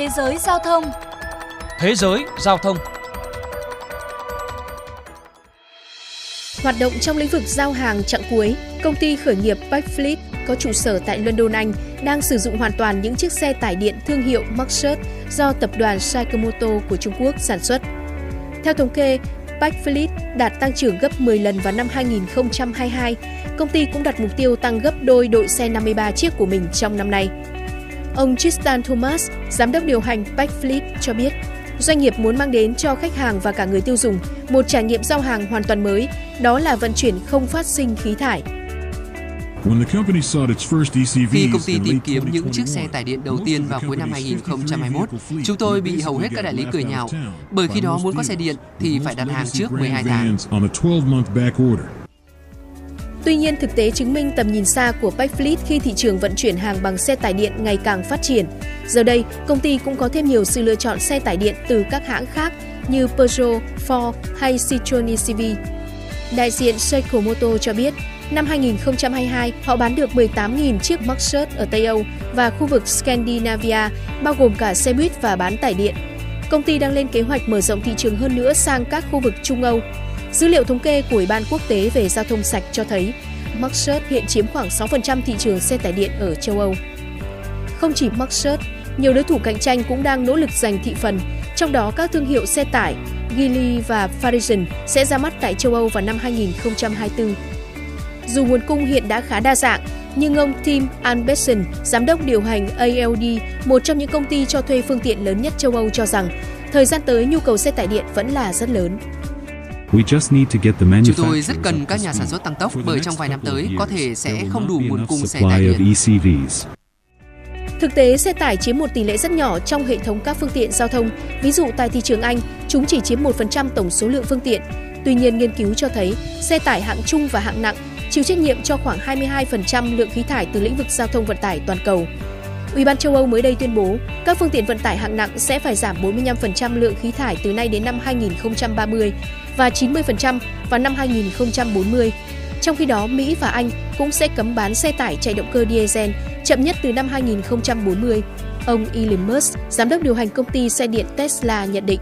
Thế giới giao thông Thế giới giao thông Hoạt động trong lĩnh vực giao hàng chặng cuối, công ty khởi nghiệp Backfleet có trụ sở tại London, Anh đang sử dụng hoàn toàn những chiếc xe tải điện thương hiệu Maxus do tập đoàn Saikamoto của Trung Quốc sản xuất. Theo thống kê, Backfleet đạt tăng trưởng gấp 10 lần vào năm 2022. Công ty cũng đặt mục tiêu tăng gấp đôi đội xe 53 chiếc của mình trong năm nay. Ông Tristan Thomas, giám đốc điều hành Backfleet cho biết, doanh nghiệp muốn mang đến cho khách hàng và cả người tiêu dùng một trải nghiệm giao hàng hoàn toàn mới, đó là vận chuyển không phát sinh khí thải. Khi công ty tìm kiếm những chiếc xe tải điện đầu tiên vào cuối năm 2021, chúng tôi bị hầu hết các đại lý cười nhạo, bởi khi đó muốn có xe điện thì phải đặt hàng trước 12 tháng. Tuy nhiên, thực tế chứng minh tầm nhìn xa của Backfleet khi thị trường vận chuyển hàng bằng xe tải điện ngày càng phát triển. Giờ đây, công ty cũng có thêm nhiều sự lựa chọn xe tải điện từ các hãng khác như Peugeot, Ford hay Citroen eCV. Đại diện Seiko Moto cho biết, năm 2022, họ bán được 18.000 chiếc Maxus ở Tây Âu và khu vực Scandinavia, bao gồm cả xe buýt và bán tải điện. Công ty đang lên kế hoạch mở rộng thị trường hơn nữa sang các khu vực Trung Âu. Dữ liệu thống kê của Ủy ban quốc tế về giao thông sạch cho thấy Maxus hiện chiếm khoảng 6% thị trường xe tải điện ở châu Âu. Không chỉ Maxus, nhiều đối thủ cạnh tranh cũng đang nỗ lực giành thị phần, trong đó các thương hiệu xe tải Geely và Farisian sẽ ra mắt tại châu Âu vào năm 2024. Dù nguồn cung hiện đã khá đa dạng, nhưng ông Tim Albertson, giám đốc điều hành ALD, một trong những công ty cho thuê phương tiện lớn nhất châu Âu cho rằng, thời gian tới nhu cầu xe tải điện vẫn là rất lớn. Chúng tôi rất cần các nhà sản xuất tăng tốc bởi trong vài năm tới có thể sẽ không đủ nguồn cung xe tải điện. Thực tế, xe tải chiếm một tỷ lệ rất nhỏ trong hệ thống các phương tiện giao thông. Ví dụ tại thị trường Anh, chúng chỉ chiếm 1% tổng số lượng phương tiện. Tuy nhiên, nghiên cứu cho thấy xe tải hạng trung và hạng nặng chịu trách nhiệm cho khoảng 22% lượng khí thải từ lĩnh vực giao thông vận tải toàn cầu. Ủy ban châu Âu mới đây tuyên bố các phương tiện vận tải hạng nặng sẽ phải giảm 45% lượng khí thải từ nay đến năm 2030 và 90% vào năm 2040. Trong khi đó, Mỹ và Anh cũng sẽ cấm bán xe tải chạy động cơ diesel chậm nhất từ năm 2040. Ông Elon Musk, giám đốc điều hành công ty xe điện Tesla nhận định.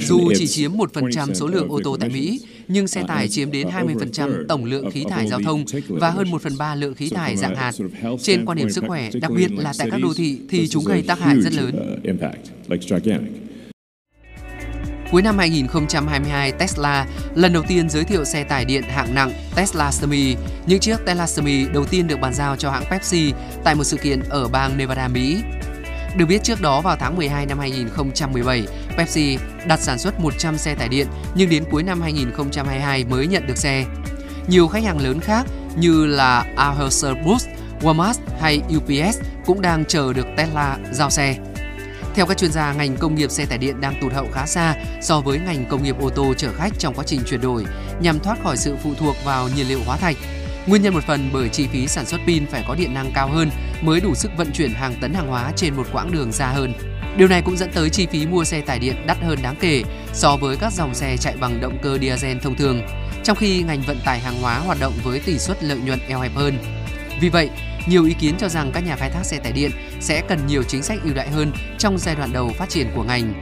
Dù chỉ chiếm 1% số lượng ô tô tại Mỹ, nhưng xe tải chiếm đến 20% tổng lượng khí thải giao thông và hơn 1 phần 3 lượng khí thải dạng hạt. Trên quan điểm sức khỏe, đặc biệt là tại các đô thị, thì chúng gây tác hại rất lớn. Cuối năm 2022, Tesla lần đầu tiên giới thiệu xe tải điện hạng nặng Tesla Semi. Những chiếc Tesla Semi đầu tiên được bàn giao cho hãng Pepsi tại một sự kiện ở bang Nevada, Mỹ. Được biết trước đó vào tháng 12 năm 2017, Pepsi đặt sản xuất 100 xe tải điện nhưng đến cuối năm 2022 mới nhận được xe. Nhiều khách hàng lớn khác như là Anheuser-Busch, Walmart hay UPS cũng đang chờ được Tesla giao xe. Theo các chuyên gia, ngành công nghiệp xe tải điện đang tụt hậu khá xa so với ngành công nghiệp ô tô chở khách trong quá trình chuyển đổi nhằm thoát khỏi sự phụ thuộc vào nhiên liệu hóa thạch. Nguyên nhân một phần bởi chi phí sản xuất pin phải có điện năng cao hơn mới đủ sức vận chuyển hàng tấn hàng hóa trên một quãng đường xa hơn. Điều này cũng dẫn tới chi phí mua xe tải điện đắt hơn đáng kể so với các dòng xe chạy bằng động cơ diesel thông thường, trong khi ngành vận tải hàng hóa hoạt động với tỷ suất lợi nhuận eo hẹp hơn. Vì vậy, nhiều ý kiến cho rằng các nhà khai thác xe tải điện sẽ cần nhiều chính sách ưu đại hơn trong giai đoạn đầu phát triển của ngành.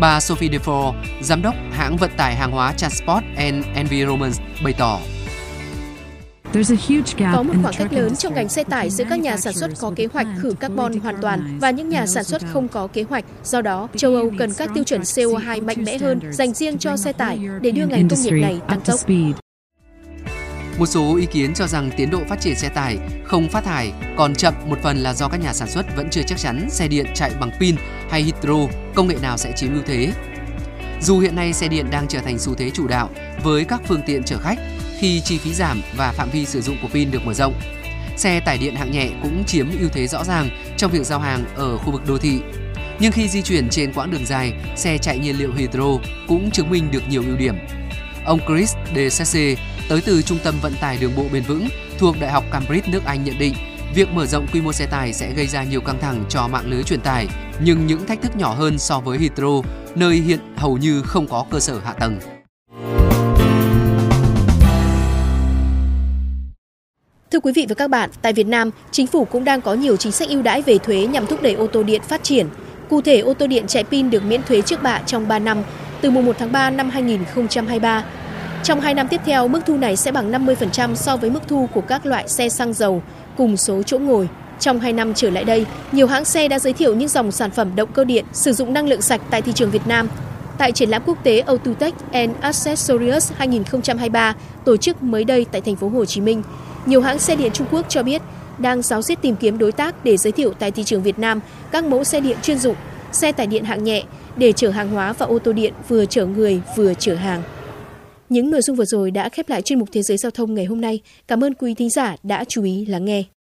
Bà Sophie Defoe, giám đốc hãng vận tải hàng hóa Transport and Environment bày tỏ có một khoảng cách lớn trong ngành xe tải giữa các nhà sản xuất có kế hoạch khử carbon hoàn toàn và những nhà sản xuất không có kế hoạch. Do đó, châu Âu cần các tiêu chuẩn CO2 mạnh mẽ hơn dành riêng cho xe tải để đưa ngành công nghiệp này tăng tốc. Một số ý kiến cho rằng tiến độ phát triển xe tải không phát thải còn chậm một phần là do các nhà sản xuất vẫn chưa chắc chắn xe điện chạy bằng pin hay hydro, công nghệ nào sẽ chiếm ưu thế. Dù hiện nay xe điện đang trở thành xu thế chủ đạo với các phương tiện chở khách khi chi phí giảm và phạm vi sử dụng của pin được mở rộng, xe tải điện hạng nhẹ cũng chiếm ưu thế rõ ràng trong việc giao hàng ở khu vực đô thị. Nhưng khi di chuyển trên quãng đường dài, xe chạy nhiên liệu hydro cũng chứng minh được nhiều ưu điểm. Ông Chris De Sesse, tới từ Trung tâm Vận tải Đường bộ Bền vững thuộc Đại học Cambridge nước Anh nhận định, việc mở rộng quy mô xe tải sẽ gây ra nhiều căng thẳng cho mạng lưới truyền tải, nhưng những thách thức nhỏ hơn so với hydro, nơi hiện hầu như không có cơ sở hạ tầng. Thưa quý vị và các bạn, tại Việt Nam, chính phủ cũng đang có nhiều chính sách ưu đãi về thuế nhằm thúc đẩy ô tô điện phát triển. Cụ thể, ô tô điện chạy pin được miễn thuế trước bạ trong 3 năm, từ mùng 1 tháng 3 năm 2023. Trong 2 năm tiếp theo, mức thu này sẽ bằng 50% so với mức thu của các loại xe xăng dầu cùng số chỗ ngồi. Trong 2 năm trở lại đây, nhiều hãng xe đã giới thiệu những dòng sản phẩm động cơ điện sử dụng năng lượng sạch tại thị trường Việt Nam. Tại triển lãm quốc tế Autotech and Accessories 2023 tổ chức mới đây tại thành phố Hồ Chí Minh, nhiều hãng xe điện Trung Quốc cho biết đang giáo diết tìm kiếm đối tác để giới thiệu tại thị trường Việt Nam các mẫu xe điện chuyên dụng, xe tải điện hạng nhẹ để chở hàng hóa và ô tô điện vừa chở người vừa chở hàng. Những nội dung vừa rồi đã khép lại chuyên mục Thế giới giao thông ngày hôm nay. Cảm ơn quý thính giả đã chú ý lắng nghe.